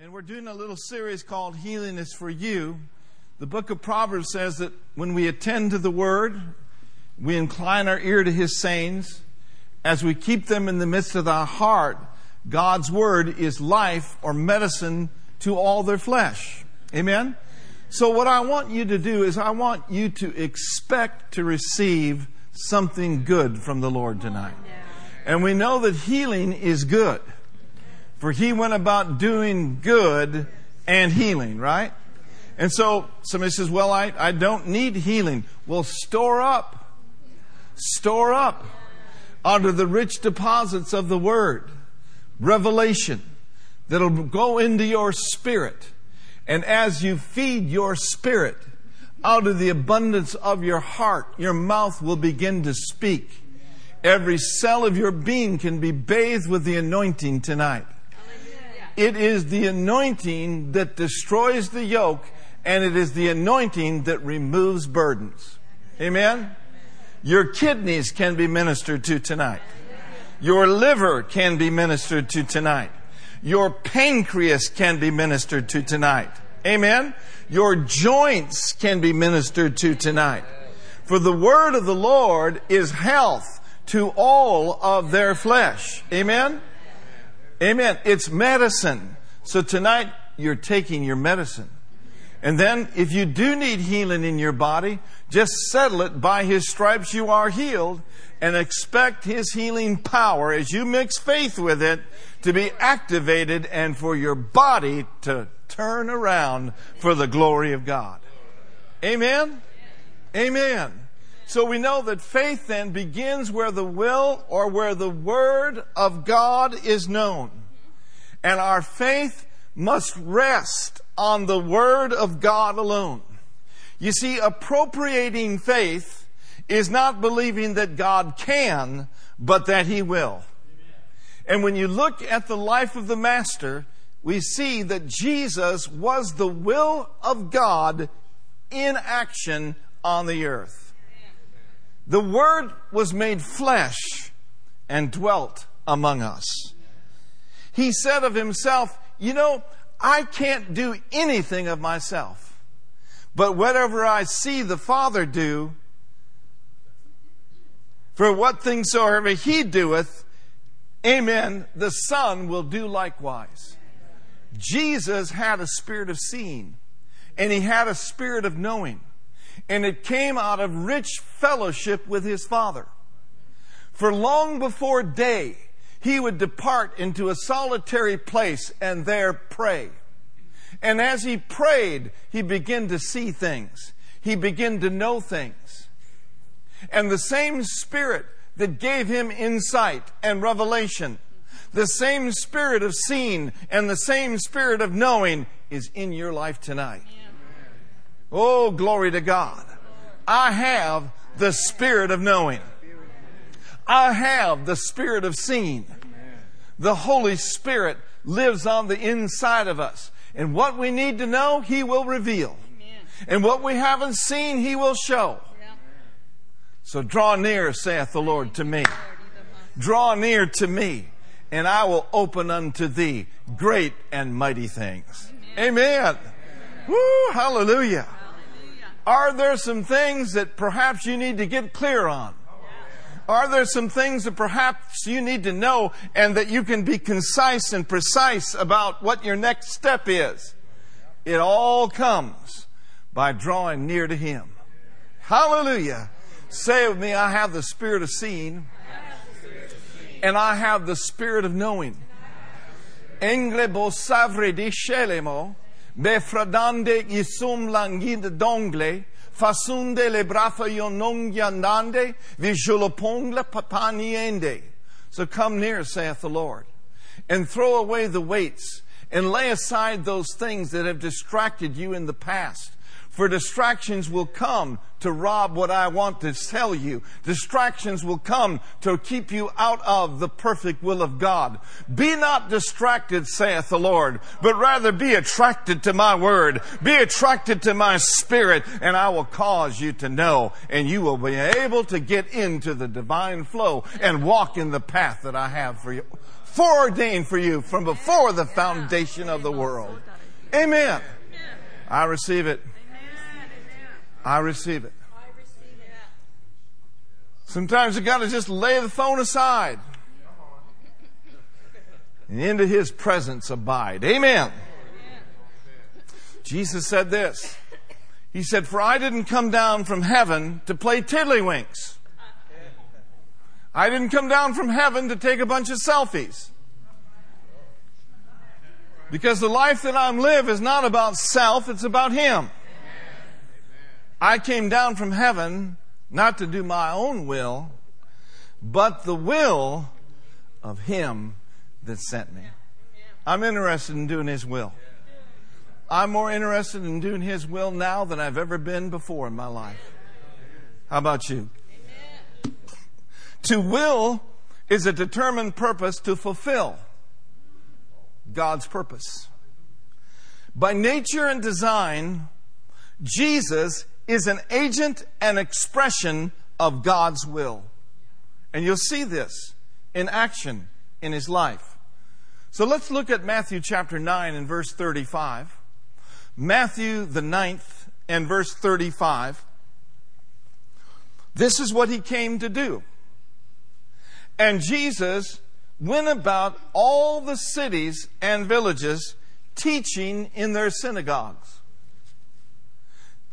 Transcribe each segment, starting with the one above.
And we're doing a little series called Healing is for You. The book of Proverbs says that when we attend to the word, we incline our ear to his sayings, as we keep them in the midst of our heart, God's word is life or medicine to all their flesh. Amen? So what I want you to do is I want you to expect to receive something good from the Lord tonight. And we know that healing is good. For he went about doing good and healing, right? And so somebody says, well, I, I don't need healing. Well, store up. Store up under the rich deposits of the word. Revelation that'll go into your spirit. And as you feed your spirit out of the abundance of your heart, your mouth will begin to speak. Every cell of your being can be bathed with the anointing tonight. It is the anointing that destroys the yoke, and it is the anointing that removes burdens. Amen? Your kidneys can be ministered to tonight. Your liver can be ministered to tonight. Your pancreas can be ministered to tonight. Amen? Your joints can be ministered to tonight. For the word of the Lord is health to all of their flesh. Amen? Amen. It's medicine. So tonight you're taking your medicine. And then if you do need healing in your body, just settle it by His stripes you are healed and expect His healing power as you mix faith with it to be activated and for your body to turn around for the glory of God. Amen? Amen. So we know that faith then begins where the will or where the Word of God is known. And our faith must rest on the Word of God alone. You see, appropriating faith is not believing that God can, but that He will. And when you look at the life of the Master, we see that Jesus was the will of God in action on the earth. The Word was made flesh and dwelt among us. He said of himself, You know, I can't do anything of myself, but whatever I see the Father do, for what things soever he doeth, amen, the Son will do likewise. Jesus had a spirit of seeing, and he had a spirit of knowing, and it came out of rich fellowship with his Father. For long before day, he would depart into a solitary place and there pray. And as he prayed, he began to see things. He began to know things. And the same Spirit that gave him insight and revelation, the same Spirit of seeing and the same Spirit of knowing is in your life tonight. Oh, glory to God. I have the Spirit of knowing. I have the spirit of seeing. The Holy Spirit lives on the inside of us. And what we need to know, He will reveal. And what we haven't seen, He will show. So draw near, saith the Lord to me. Draw near to me, and I will open unto thee great and mighty things. Amen. Woo, hallelujah. Are there some things that perhaps you need to get clear on? Are there some things that perhaps you need to know and that you can be concise and precise about what your next step is? It all comes by drawing near to Him. Hallelujah. Say with me, I have the spirit of seeing and I have the spirit of knowing. Engle bo savre di scelemo, befradande isum langid dongle, fasunde le brafa yonongyandande, vijulopongla papaniende. So come near, saith the Lord, and throw away the weights, and lay aside those things that have distracted you in the past for distractions will come to rob what I want to tell you. Distractions will come to keep you out of the perfect will of God. Be not distracted, saith the Lord, but rather be attracted to my word. Be attracted to my spirit, and I will cause you to know, and you will be able to get into the divine flow and walk in the path that I have for you foreordained for you from before the foundation of the world. Amen. I receive it. I receive it. Sometimes you got to just lay the phone aside and into his presence abide. Amen. Jesus said this. He said, For I didn't come down from heaven to play tiddlywinks. I didn't come down from heaven to take a bunch of selfies. Because the life that I'm live is not about self, it's about Him. I came down from heaven not to do my own will, but the will of Him that sent me. I'm interested in doing His will. I'm more interested in doing His will now than I've ever been before in my life. How about you? To will is a determined purpose to fulfill God's purpose. By nature and design, Jesus is an agent and expression of God's will. And you'll see this in action in his life. So let's look at Matthew chapter 9 and verse 35. Matthew the ninth and verse 35. This is what he came to do. And Jesus went about all the cities and villages teaching in their synagogues.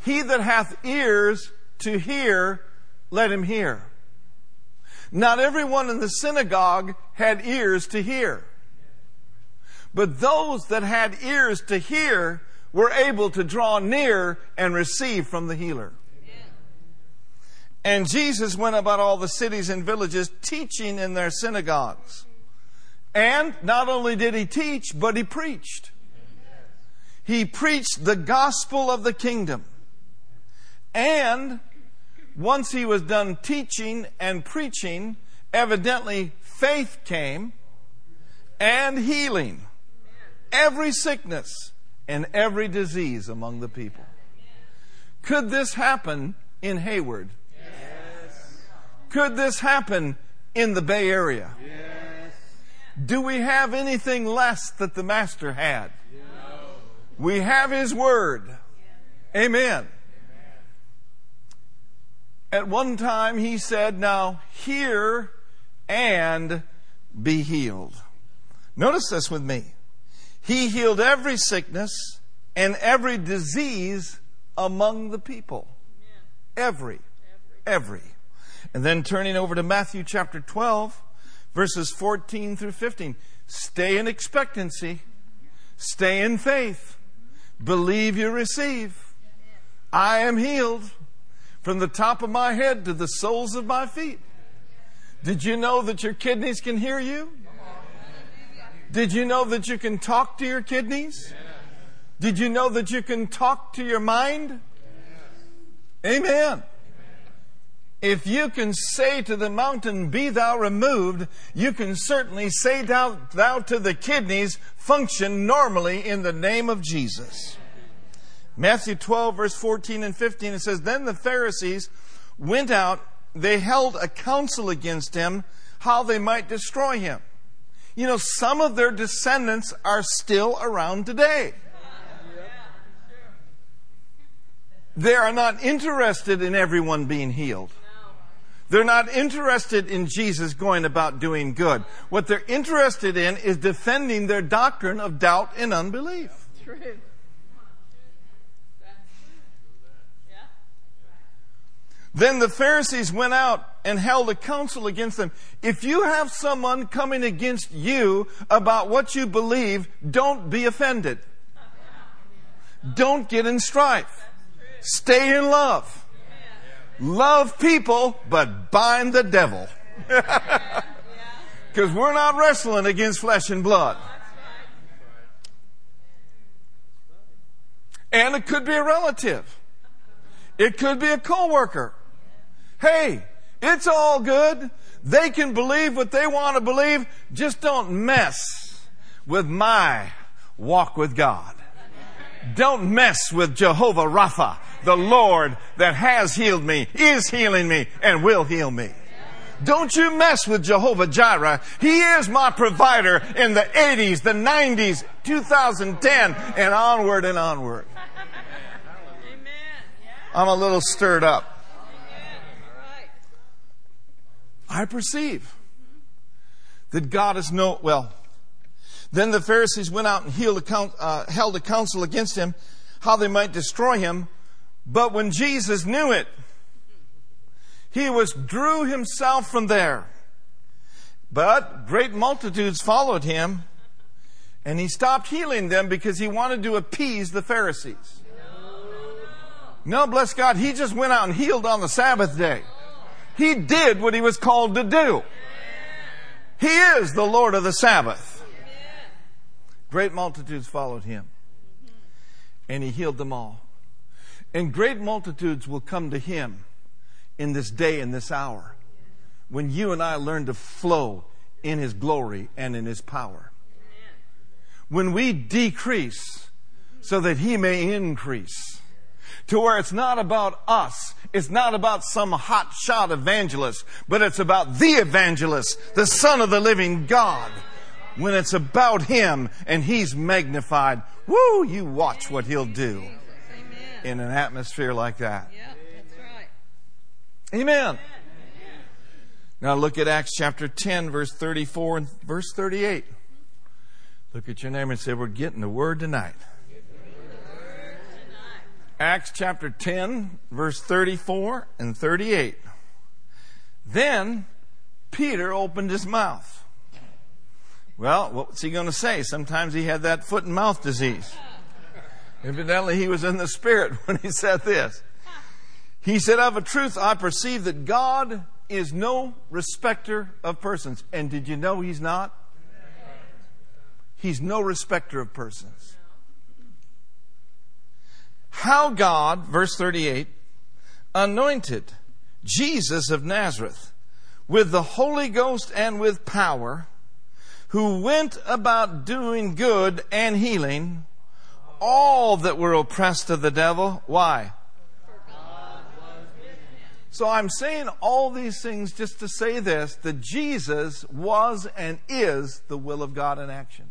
He that hath ears to hear, let him hear. Not everyone in the synagogue had ears to hear. But those that had ears to hear were able to draw near and receive from the healer. And Jesus went about all the cities and villages teaching in their synagogues. And not only did he teach, but he preached. He preached the gospel of the kingdom. And once he was done teaching and preaching, evidently faith came and healing. Every sickness and every disease among the people. Could this happen in Hayward? Yes. Could this happen in the Bay Area? Yes. Do we have anything less that the Master had? No. We have His Word. Amen. At one time, He said, Now hear and be healed. Notice this with me. He healed every sickness and every disease among the people. Every. Every. And then turning over to Matthew chapter 12, verses 14 through 15. Stay in expectancy. Stay in faith. Believe you receive. I am healed from the top of my head to the soles of my feet. Did you know that your kidneys can hear you? Did you know that you can talk to your kidneys? Did you know that you can talk to your mind? Amen. If you can say to the mountain, Be thou removed, you can certainly say thou, thou to the kidneys, Function normally in the name of Jesus. Matthew 12, verse 14 and 15, it says, Then the Pharisees went out, they held a council against him, how they might destroy him. You know, some of their descendants are still around today. They are not interested in everyone being healed. They're not interested in Jesus going about doing good. What they're interested in is defending their doctrine of doubt and unbelief. True. Then the Pharisees went out and held a council against them. If you have someone coming against you about what you believe, don't be offended. Don't get in strife. Stay in love. Love people, but bind the devil. Because we're not wrestling against flesh and blood. And it could be a relative. It could be a coworker. Hey, it's all good. They can believe what they want to believe. Just don't mess with my walk with God. Don't mess with Jehovah Rapha, the Lord that has healed me, is healing me, and will heal me. Don't you mess with Jehovah Jireh. He is my provider in the 80s, the 90s, 2010, and onward and onward. I'm a little stirred up. I perceive that God is no, well, then the Pharisees went out and a, uh, held a council against him, how they might destroy him. But when Jesus knew it, he withdrew himself from there. But great multitudes followed him, and he stopped healing them because he wanted to appease the Pharisees. No, bless God, he just went out and healed on the Sabbath day. He did what he was called to do. He is the Lord of the Sabbath. Great multitudes followed him, and he healed them all. And great multitudes will come to him in this day and this hour when you and I learn to flow in his glory and in his power. When we decrease so that he may increase to where it's not about us. It's not about some hot shot evangelist, but it's about the evangelist, the son of the living God. When it's about him and he's magnified, woo, you watch what he'll do in an atmosphere like that. Amen. Now look at Acts chapter 10, verse 34 and verse 38. Look at your neighbor and say, We're getting the word tonight. Acts chapter 10, verse 34 and 38. Then Peter opened his mouth. Well, what's he going to say? Sometimes he had that foot and mouth disease. Evidently, he was in the spirit when he said this. He said, Of a truth, I perceive that God is no respecter of persons. And did you know he's not? He's no respecter of persons how God, verse 38, anointed Jesus of Nazareth with the Holy Ghost and with power, who went about doing good and healing all that were oppressed of the devil. Why? So I'm saying all these things just to say this that Jesus was and is the will of God in action.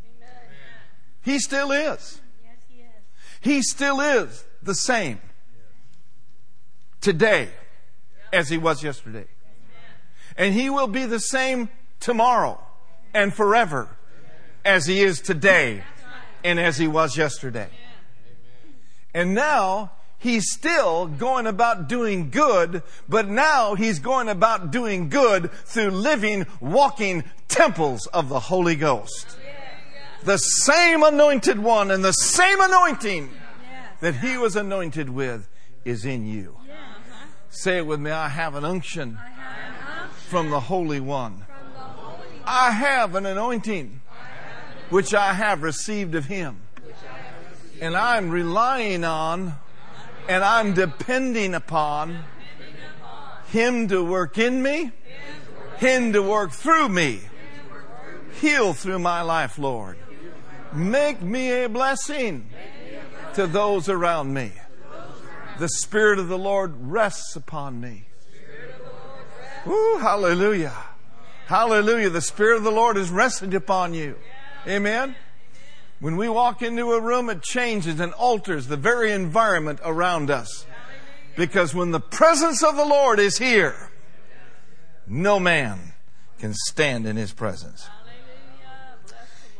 He still is. He still is the same today as he was yesterday. And he will be the same tomorrow and forever as he is today and as he was yesterday. And now he's still going about doing good, but now he's going about doing good through living, walking temples of the Holy Ghost. The same anointed one and the same anointing that he was anointed with is in you. Say it with me I have an unction from the Holy One. I have an anointing which I have received of him. And I'm relying on and I'm depending upon him to work in me, him to work through me. Heal through my life, Lord. Make me a blessing to those around me. The Spirit of the Lord rests upon me. Ooh, hallelujah. Hallelujah. The Spirit of the Lord is resting upon you. Amen. When we walk into a room, it changes and alters the very environment around us. Because when the presence of the Lord is here, no man can stand in his presence.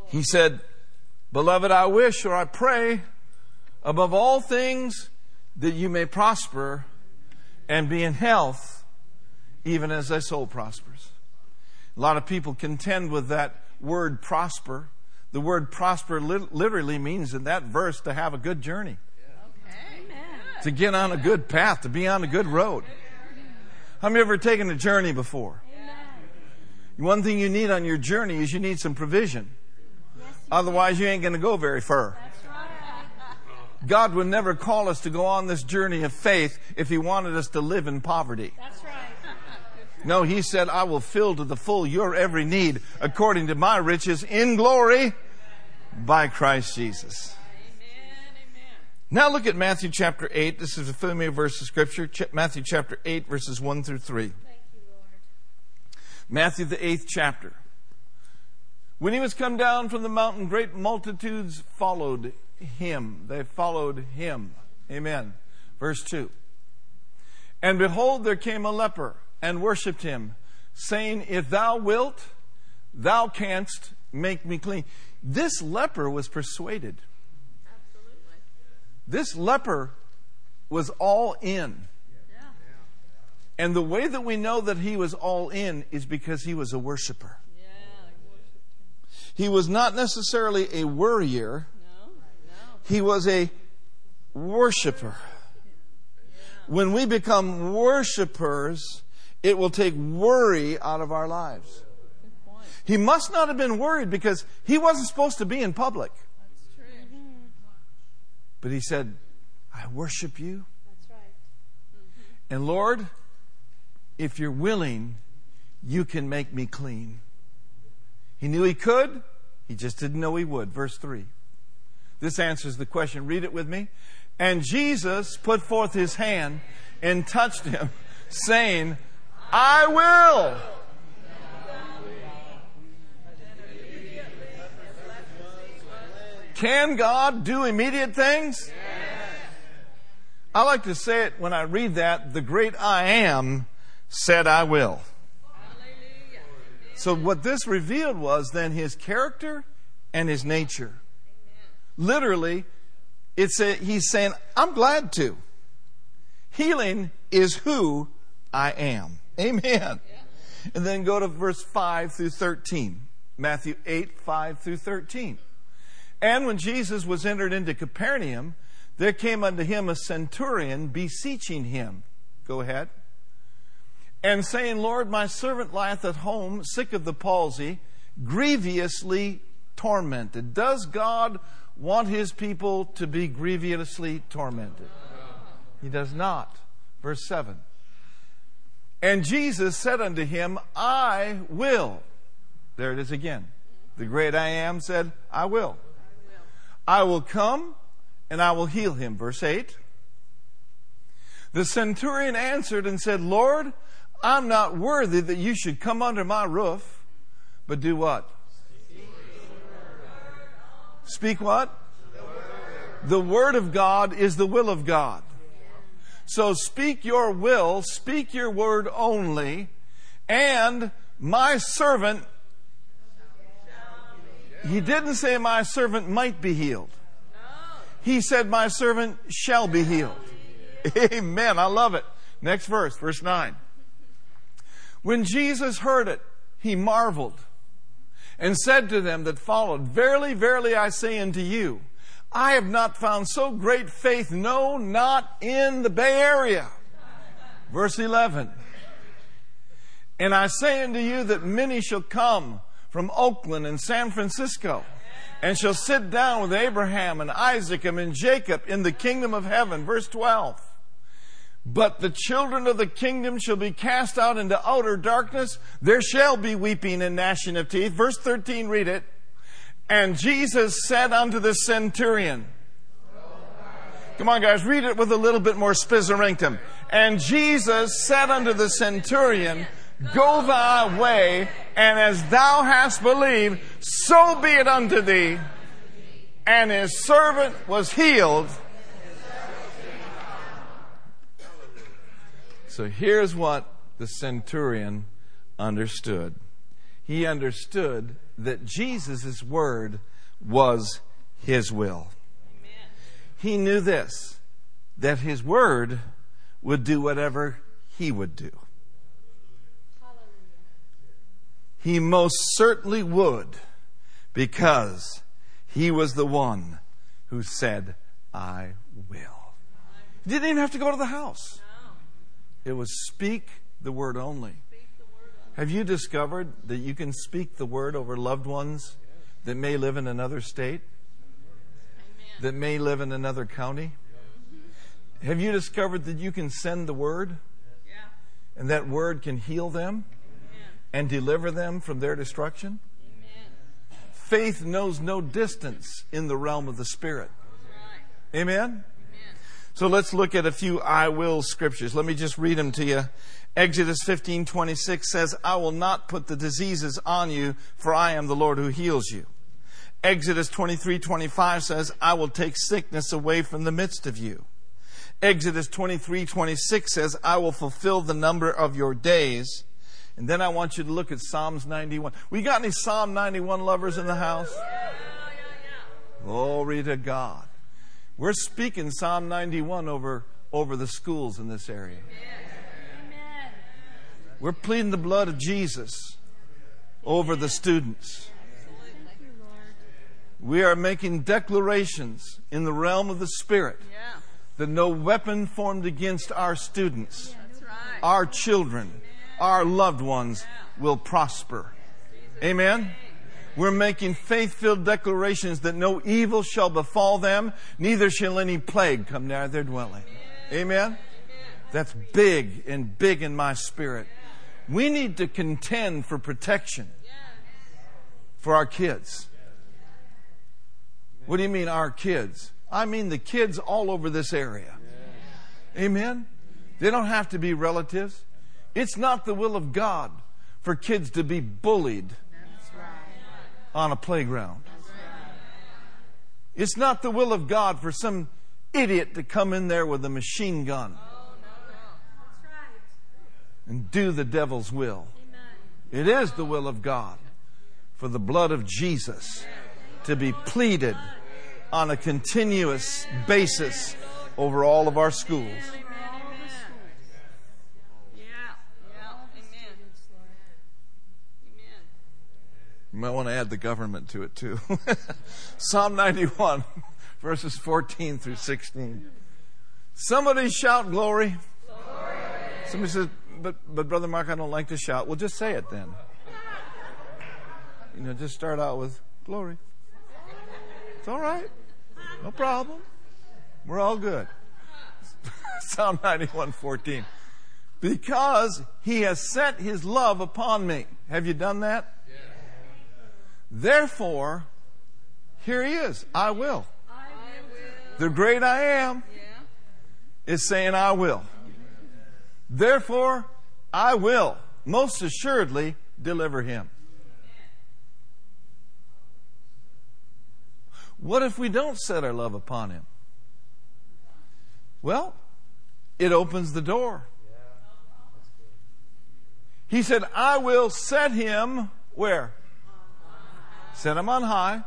He said, Beloved, I wish or I pray above all things that you may prosper and be in health, even as thy soul prospers. A lot of people contend with that word prosper. The word prosper literally means in that verse to have a good journey, to get on a good path, to be on a good road. Have you ever taken a journey before? One thing you need on your journey is you need some provision. Otherwise, you ain't going to go very far. God would never call us to go on this journey of faith if He wanted us to live in poverty. That's right. No, He said, I will fill to the full your every need according to my riches in glory by Christ Jesus. Amen. Now look at Matthew chapter 8. This is a familiar verse of Scripture. Matthew chapter 8, verses 1 through 3. Matthew, the eighth chapter. When he was come down from the mountain, great multitudes followed him. They followed him. Amen. Verse 2. And behold, there came a leper and worshipped him, saying, If thou wilt, thou canst make me clean. This leper was persuaded. Absolutely. This leper was all in. And the way that we know that he was all in is because he was a worshiper. Yeah, he was not necessarily a worrier. He was a worshiper. When we become worshipers, it will take worry out of our lives. He must not have been worried because he wasn't supposed to be in public. But he said, I worship you. And Lord, if you're willing, you can make me clean. He knew he could, he just didn't know he would. Verse 3. This answers the question. Read it with me. And Jesus put forth his hand and touched him, saying, I will. Can God do immediate things? I like to say it when I read that the great I am said, I will. So, what this revealed was then his character and his nature. Literally, it's a, he's saying, I'm glad to. Healing is who I am. Amen. And then go to verse 5 through 13. Matthew 8, 5 through 13. And when Jesus was entered into Capernaum, there came unto him a centurion beseeching him. Go ahead and saying, Lord, my servant lieth at home, sick of the palsy, grievously tormented. Does God want his people to be grievously tormented? He does not. Verse 7. And Jesus said unto him, I will. There it is again. The great I am said, I will. I will come and I will heal him. Verse 8. The centurion answered and said, Lord, I'm not worthy that you should come under my roof, but do what? Speak what? The Word of God is the will of God. So speak your will, speak your word only, and my servant, he didn't say my servant might be healed. He said my servant shall be healed. Amen. I love it. Next verse, verse 9. When Jesus heard it, he marveled and said to them that followed, Verily, verily, I say unto you, I have not found so great faith, no, not in the Bay Area. Verse 11. And I say unto you that many shall come from Oakland and San Francisco and shall sit down with Abraham and Isaac and Jacob in the kingdom of heaven. Verse 12. But the children of the kingdom shall be cast out into outer darkness. There shall be weeping and gnashing of teeth. Verse 13, read it. And Jesus said unto the centurion, Come on, guys, read it with a little bit more spizzerinctum. And Jesus said unto the centurion, Go thy way, and as thou hast believed, so be it unto thee. And his servant was healed So here's what the centurion understood he understood that Jesus' word was his will. Amen. He knew this that his word would do whatever he would do. Hallelujah. He most certainly would because he was the one who said, I will. He didn't even have to go to the house. It was speak the word only. Have you discovered that you can speak the word over loved ones that may live in another state? That may live in another county? Mm-hmm. Have you discovered that you can send the word? And that word can heal them and deliver them from their destruction? Faith knows no distance in the realm of the Spirit. Amen? So let's look at a few I will scriptures. Let me just read them to you. Exodus 15:26 says, "I will not put the diseases on you, for I am the Lord who heals you." Exodus 23:25 says, "I will take sickness away from the midst of you." Exodus 23:26 says, "I will fulfill the number of your days." And then I want you to look at Psalms 91. We got any Psalm 91 lovers in the house? Glory to God. We're speaking Psalm 91 over, over the schools in this area. Amen. We're pleading the blood of Jesus over the students. We are making declarations in the realm of the Spirit that no weapon formed against our students, our children, our loved ones will prosper. Amen. We're making faith filled declarations that no evil shall befall them, neither shall any plague come near their dwelling. Amen? That's big and big in my spirit. We need to contend for protection for our kids. What do you mean, our kids? I mean the kids all over this area. Amen? They don't have to be relatives. It's not the will of God for kids to be bullied on a playground. It's not the will of God for some idiot to come in there with a machine gun oh, and do the devil's will. It is the will of God for the blood of Jesus to be pleaded on a continuous basis over all of our schools. You might want to add the government to it too. Psalm 91, verses 14 through 16. Somebody shout glory. glory. Somebody says, but, but Brother Mark, I don't like to shout. Well, just say it then. You know, just start out with glory. It's all right. No problem. We're all good. Psalm 91, 14. Because he has set his love upon me. Have you done that? Therefore, here he is. I will. I will. The great I am is saying, I will. Therefore, I will most assuredly deliver him. What if we don't set our love upon him? Well, it opens the door. He said, I will set him where? Set him on high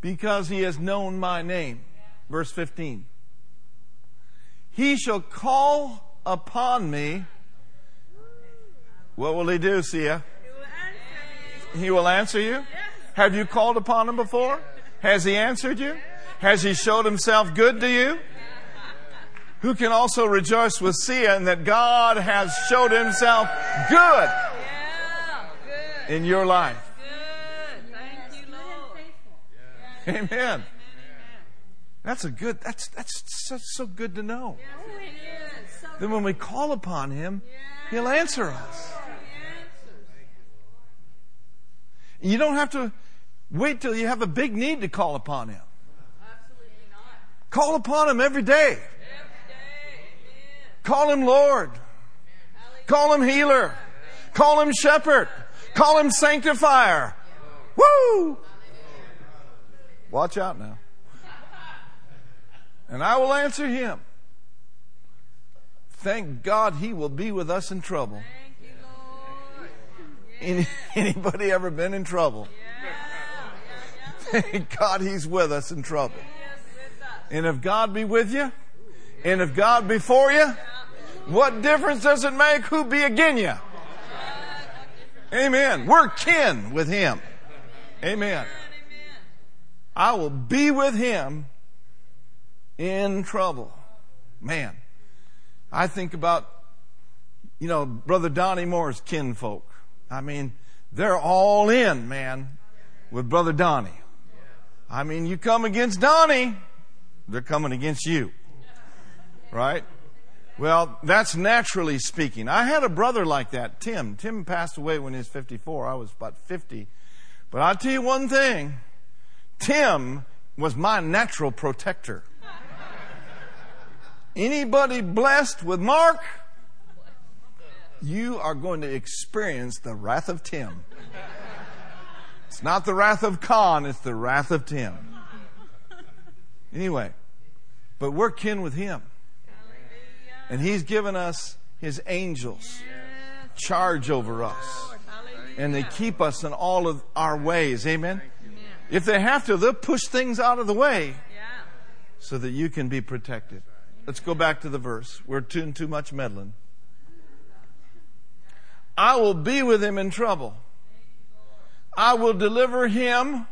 because he has known my name. Verse 15. He shall call upon me. What will he do, Sia? He will answer you. Have you called upon him before? Has he answered you? Has he showed himself good to you? Who can also rejoice with Sia in that God has showed himself good in your life? Amen. That's a good, that's, that's so, so good to know. Then when we call upon Him, He'll answer us. You don't have to wait till you have a big need to call upon Him. Absolutely not. Call upon Him every day. Call Him Lord. Call Him Healer. Call Him Shepherd. Call Him Sanctifier. Woo! Watch out now. And I will answer him. Thank God he will be with us in trouble. Any, anybody ever been in trouble? Thank God he's with us in trouble. And if God be with you, and if God be for you, what difference does it make who be again you? Amen. We're kin with him. Amen. I will be with him in trouble. Man, I think about, you know, Brother Donnie Moore's kinfolk. I mean, they're all in, man, with Brother Donnie. I mean, you come against Donnie, they're coming against you. Right? Well, that's naturally speaking. I had a brother like that, Tim. Tim passed away when he was 54. I was about 50. But I'll tell you one thing. Tim was my natural protector. Anybody blessed with Mark? You are going to experience the wrath of Tim. It's not the wrath of Khan, it's the wrath of Tim. Anyway, but we're kin with him. And he's given us his angels charge over us. And they keep us in all of our ways. Amen. If they have to, they'll push things out of the way so that you can be protected. Let's go back to the verse. We're doing too much meddling. I will be with him in trouble. I will deliver him.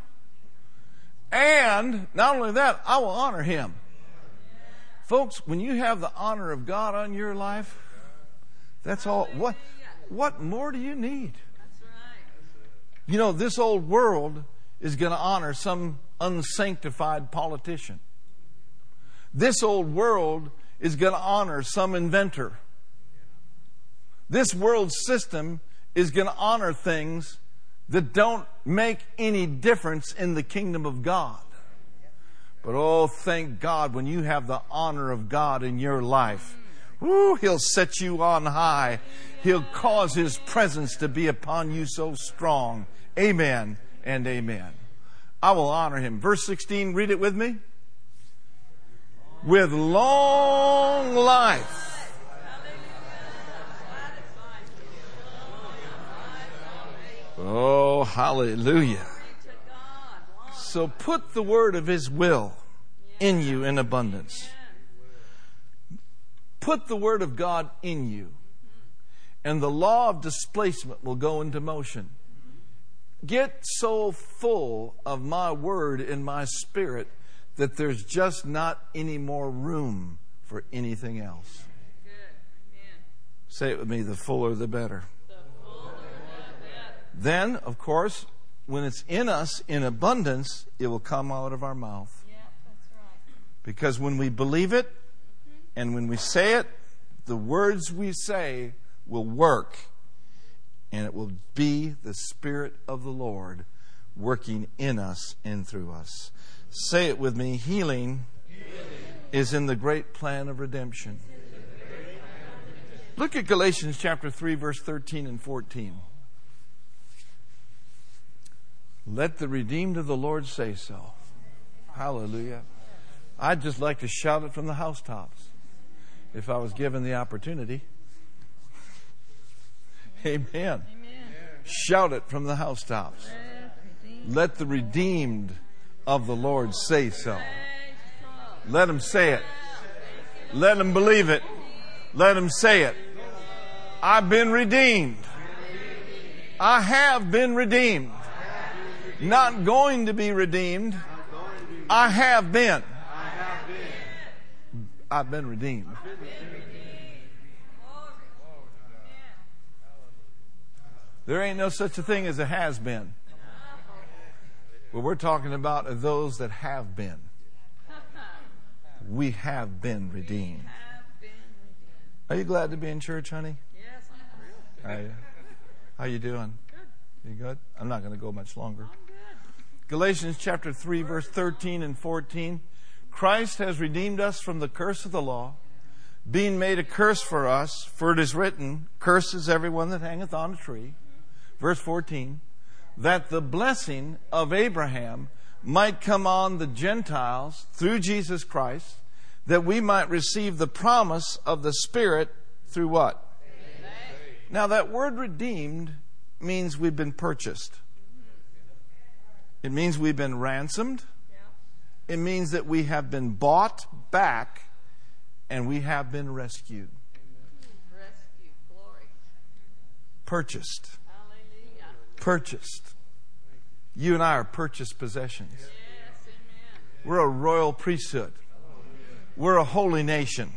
And not only that, I will honor him. Folks, when you have the honor of God on your life, that's all. What, what more do you need? You know, this old world is going to honor some unsanctified politician. This old world is going to honor some inventor. This world system is going to honor things that don't make any difference in the kingdom of God. But oh, thank God when you have the honor of God in your life. Woo, he'll set you on high. He'll cause His presence to be upon you so strong. Amen and amen. I will honor Him. Verse 16, read it with me. With long life Oh, hallelujah. So put the word of His will in you in abundance. Put the word of God in you, and the law of displacement will go into motion. Get so full of my word in my spirit that there's just not any more room for anything else. Say it with me the fuller the better. Then, of course, when it's in us in abundance, it will come out of our mouth. Yeah, that's right. Because when we believe it mm-hmm. and when we say it, the words we say will work. And it will be the Spirit of the Lord working in us and through us. Say it with me healing, healing. is in the great plan of redemption. Look at Galatians chapter 3, verse 13 and 14. Let the redeemed of the Lord say so. Hallelujah. I'd just like to shout it from the housetops if I was given the opportunity. Amen. Amen. Shout it from the housetops. Let the redeemed of the Lord say so. Let them say it. Let them believe it. Let them say it. I've been redeemed. I have been redeemed not going to be redeemed. I have been. I've been redeemed. There ain't no such a thing as a has been. What we're talking about are those that have been. We have been redeemed. Are you glad to be in church, honey? Yes, I'm How you, how you doing? You good? I'm not going to go much longer. Galatians chapter 3 verse 13 and 14. Christ has redeemed us from the curse of the law, being made a curse for us, for it is written, curses everyone that hangeth on a tree. Verse 14. That the blessing of Abraham might come on the Gentiles through Jesus Christ, that we might receive the promise of the Spirit through what? Amen. Now that word redeemed means we've been purchased. It means we've been ransomed. It means that we have been bought back and we have been rescued. Purchased. Purchased. You and I are purchased possessions. Yes. We're a royal priesthood. We're a holy nation.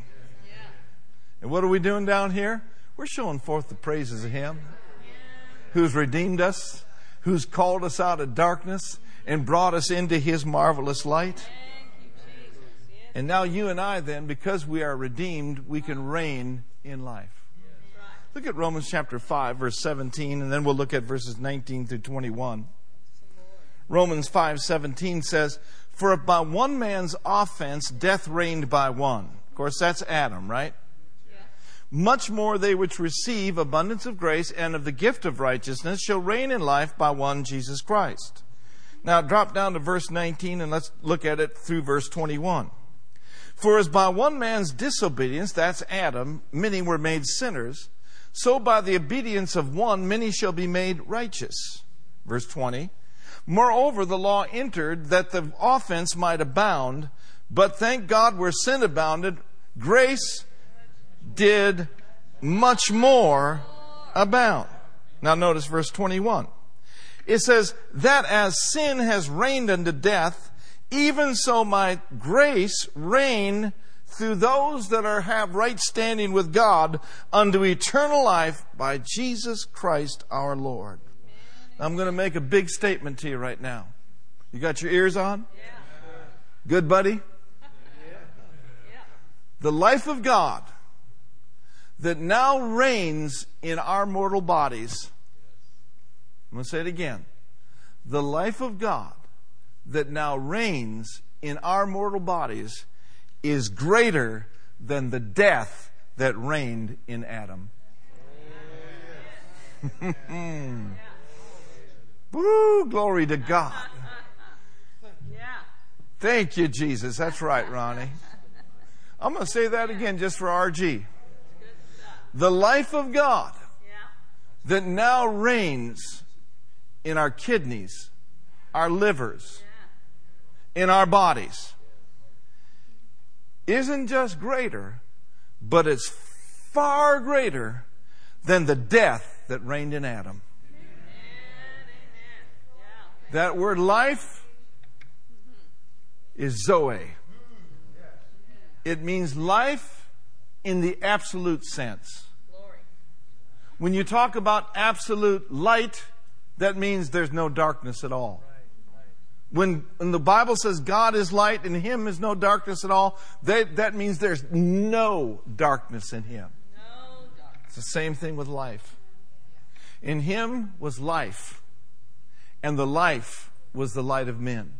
And what are we doing down here? We're showing forth the praises of Him who's redeemed us, who's called us out of darkness and brought us into His marvelous light. Thank you, Jesus. Yes. And now you and I, then, because we are redeemed, we can reign in life. Look at Romans chapter 5, verse 17, and then we'll look at verses 19 through 21. Romans 5:17 says, "For by one man's offense death reigned by one, Of course, that's Adam, right? Yeah. Much more they which receive abundance of grace and of the gift of righteousness shall reign in life by one Jesus Christ. Now drop down to verse 19 and let's look at it through verse 21. For as by one man's disobedience, that's Adam, many were made sinners, so by the obedience of one many shall be made righteous. Verse 20. Moreover, the law entered that the offense might abound, but thank God where sin abounded, grace did much more abound. Now notice verse 21. It says, that as sin has reigned unto death, even so might grace reign through those that are have right standing with God unto eternal life by Jesus Christ our Lord. I'm going to make a big statement to you right now. You got your ears on? Yeah. Good, buddy? Yeah. The life of God that now reigns in our mortal bodies. I'm going to say it again. The life of God that now reigns in our mortal bodies is greater than the death that reigned in Adam. Woo, glory to God. Thank you, Jesus. That's right, Ronnie. I'm going to say that again just for RG. The life of God that now reigns in our kidneys, our livers, in our bodies isn't just greater, but it's far greater than the death that reigned in Adam. That word life is Zoe. It means life in the absolute sense. When you talk about absolute light, that means there's no darkness at all. When, when the Bible says God is light and Him is no darkness at all, that, that means there's no darkness in Him. No dark. It's the same thing with life. In Him was life, and the life was the light of men.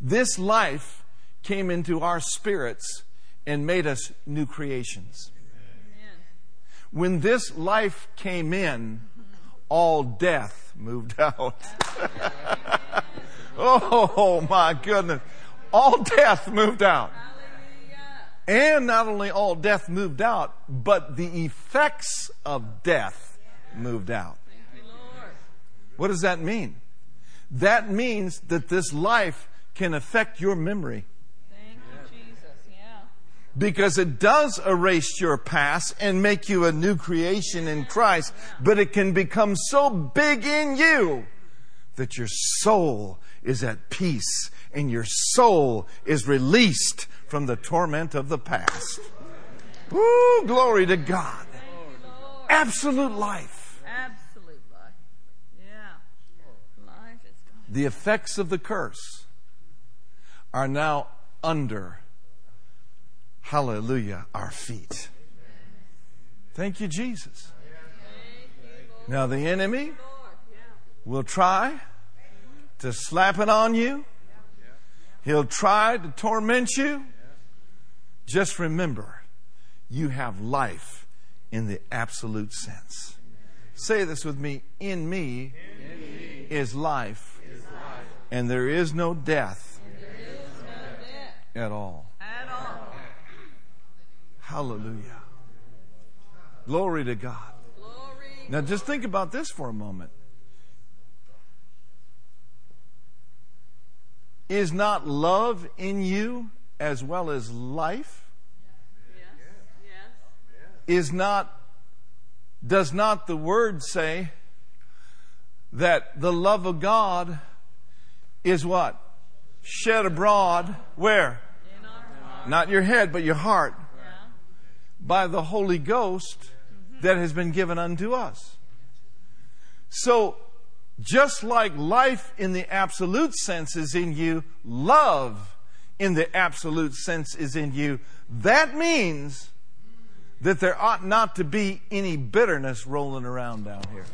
This life came into our spirits and made us new creations. Amen. When this life came in, all death moved out. Oh my goodness. All death moved out. And not only all death moved out, but the effects of death moved out. Thank you, Lord. What does that mean? That means that this life can affect your memory Thank you, Jesus. Yeah. because it does erase your past and make you a new creation in Christ, but it can become so big in you that your soul is at peace and your soul is released from the torment of the past. Woo, glory to God. Thank you, Lord. Absolute life. Absolute life. Yeah. Life is. The effects of the curse are now under, hallelujah, our feet. Thank you, Jesus. Thank you, Lord. Now, the enemy will try to slap it on you, he'll try to torment you. Just remember, you have life in the absolute sense. Say this with me in me, is, life, and there is no death at all. at all. Hallelujah. Glory to God. Glory. Now just think about this for a moment. Is not love in you as well as life? Is not, does not the word say that the love of God is what? Shed abroad, where? Not your head, but your heart, Yeah. by the Holy Ghost that has been given unto us. So, just like life in the absolute sense is in you, love in the absolute sense is in you, that means that there ought not to be any bitterness rolling around down here.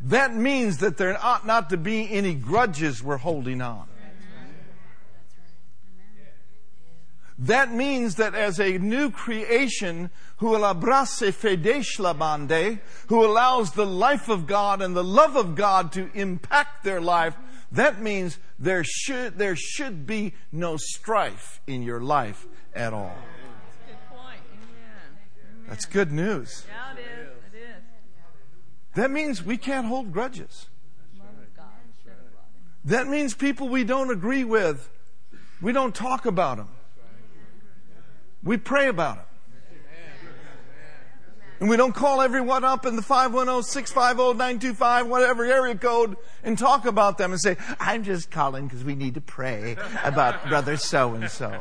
That means that there ought not to be any grudges we're holding on. That means that as a new creation, who abrace fedesh labande, who allows the life of God and the love of God to impact their life, that means there should, there should be no strife in your life at all. Good point. Amen. That's good news. Yeah, it is. It is. That means we can't hold grudges. Love of God should have brought him. That means people we don't agree with, we don't talk about them. We pray about them. And we don't call everyone up in the 510-650-925, whatever area code, and talk about them and say, I'm just calling because we need to pray about brother so and so.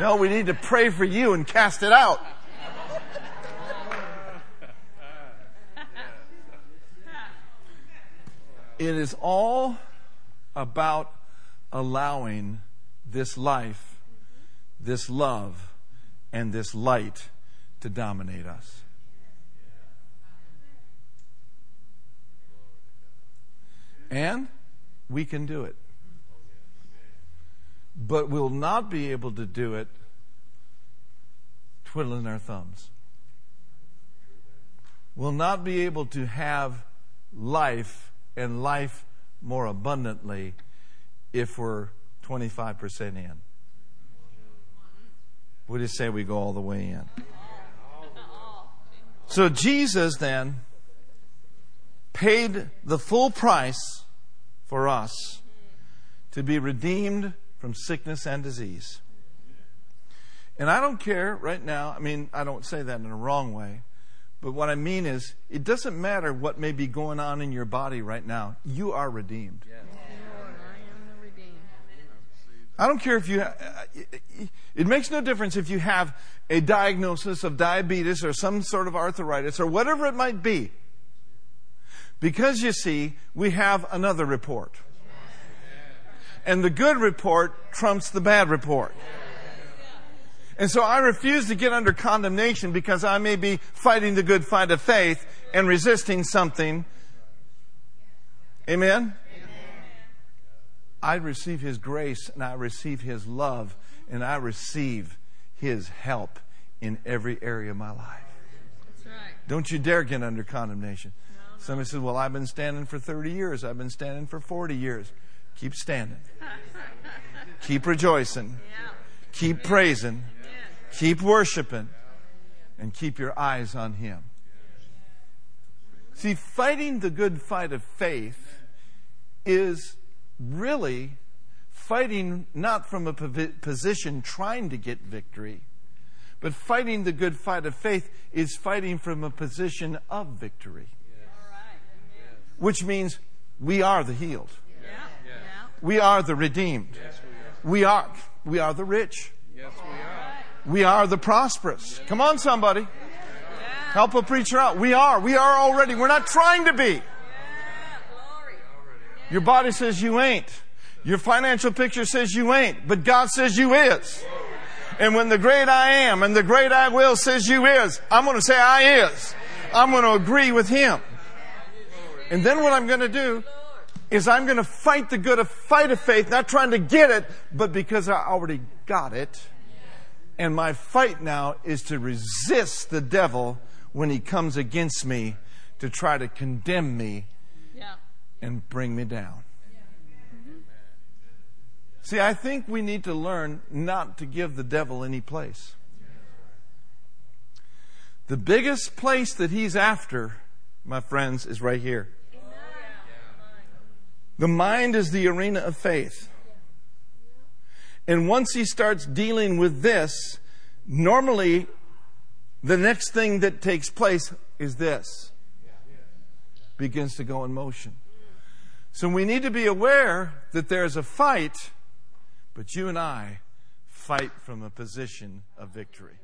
No, we need to pray for you and cast it out. It is all about allowing this life, this love, and this light to dominate us. And we can do it. But we'll not be able to do it twiddling our thumbs. We'll not be able to have life and life more abundantly if we're 25% in. Do you say we go all the way in? So Jesus then paid the full price for us to be redeemed from sickness and disease. And I don't care right now, I mean, I don't say that in a wrong way, but what I mean is, it doesn't matter what may be going on in your body right now. You are redeemed. Lord, I am the redeemed. I don't care if you, uh, it makes no difference if you have a diagnosis of diabetes or some sort of arthritis or whatever it might be. Because you see, we have another report. And the good report trumps the bad report. And so I refuse to get under condemnation because I may be fighting the good fight of faith and resisting something. Amen? I receive His grace and I receive His love and I receive His help in every area of my life. Right. Don't you dare get under condemnation. Somebody says, Well, I've been standing for 30 years. I've been standing for 40 years. Keep standing. Keep rejoicing. Yeah. Keep praising. Keep worshiping. And keep your eyes on Him. See, fighting the good fight of faith is really fighting not from a position trying to get victory, but fighting the good fight of faith is fighting from a position of victory, All right. Amen. which means we are the healed. Yeah. Yeah. We are the redeemed. We are, we are the rich. Yes, we are. We are the prosperous. Come on, somebody. Yeah. Help a preacher out. We are. We are already. We're not trying to be. Your body says you ain't. Your financial picture says you ain't. But God says you is. And when the great I am and the great I will says you is, I'm going to say I is. I'm going to agree with Him. And then what I'm going to do is I'm going to fight the good of fight of faith, not trying to get it, but because I already got it. And my fight now is to resist the devil when he comes against me to try to condemn me. And bring me down. See, I think we need to learn not to give the devil any place. The biggest place that he's after, my friends, is right here. The mind is the arena of faith. And once he starts dealing with this, normally the next thing that takes place is this begins to go in motion. So we need to be aware that there's a fight, but you and I fight from a position of victory.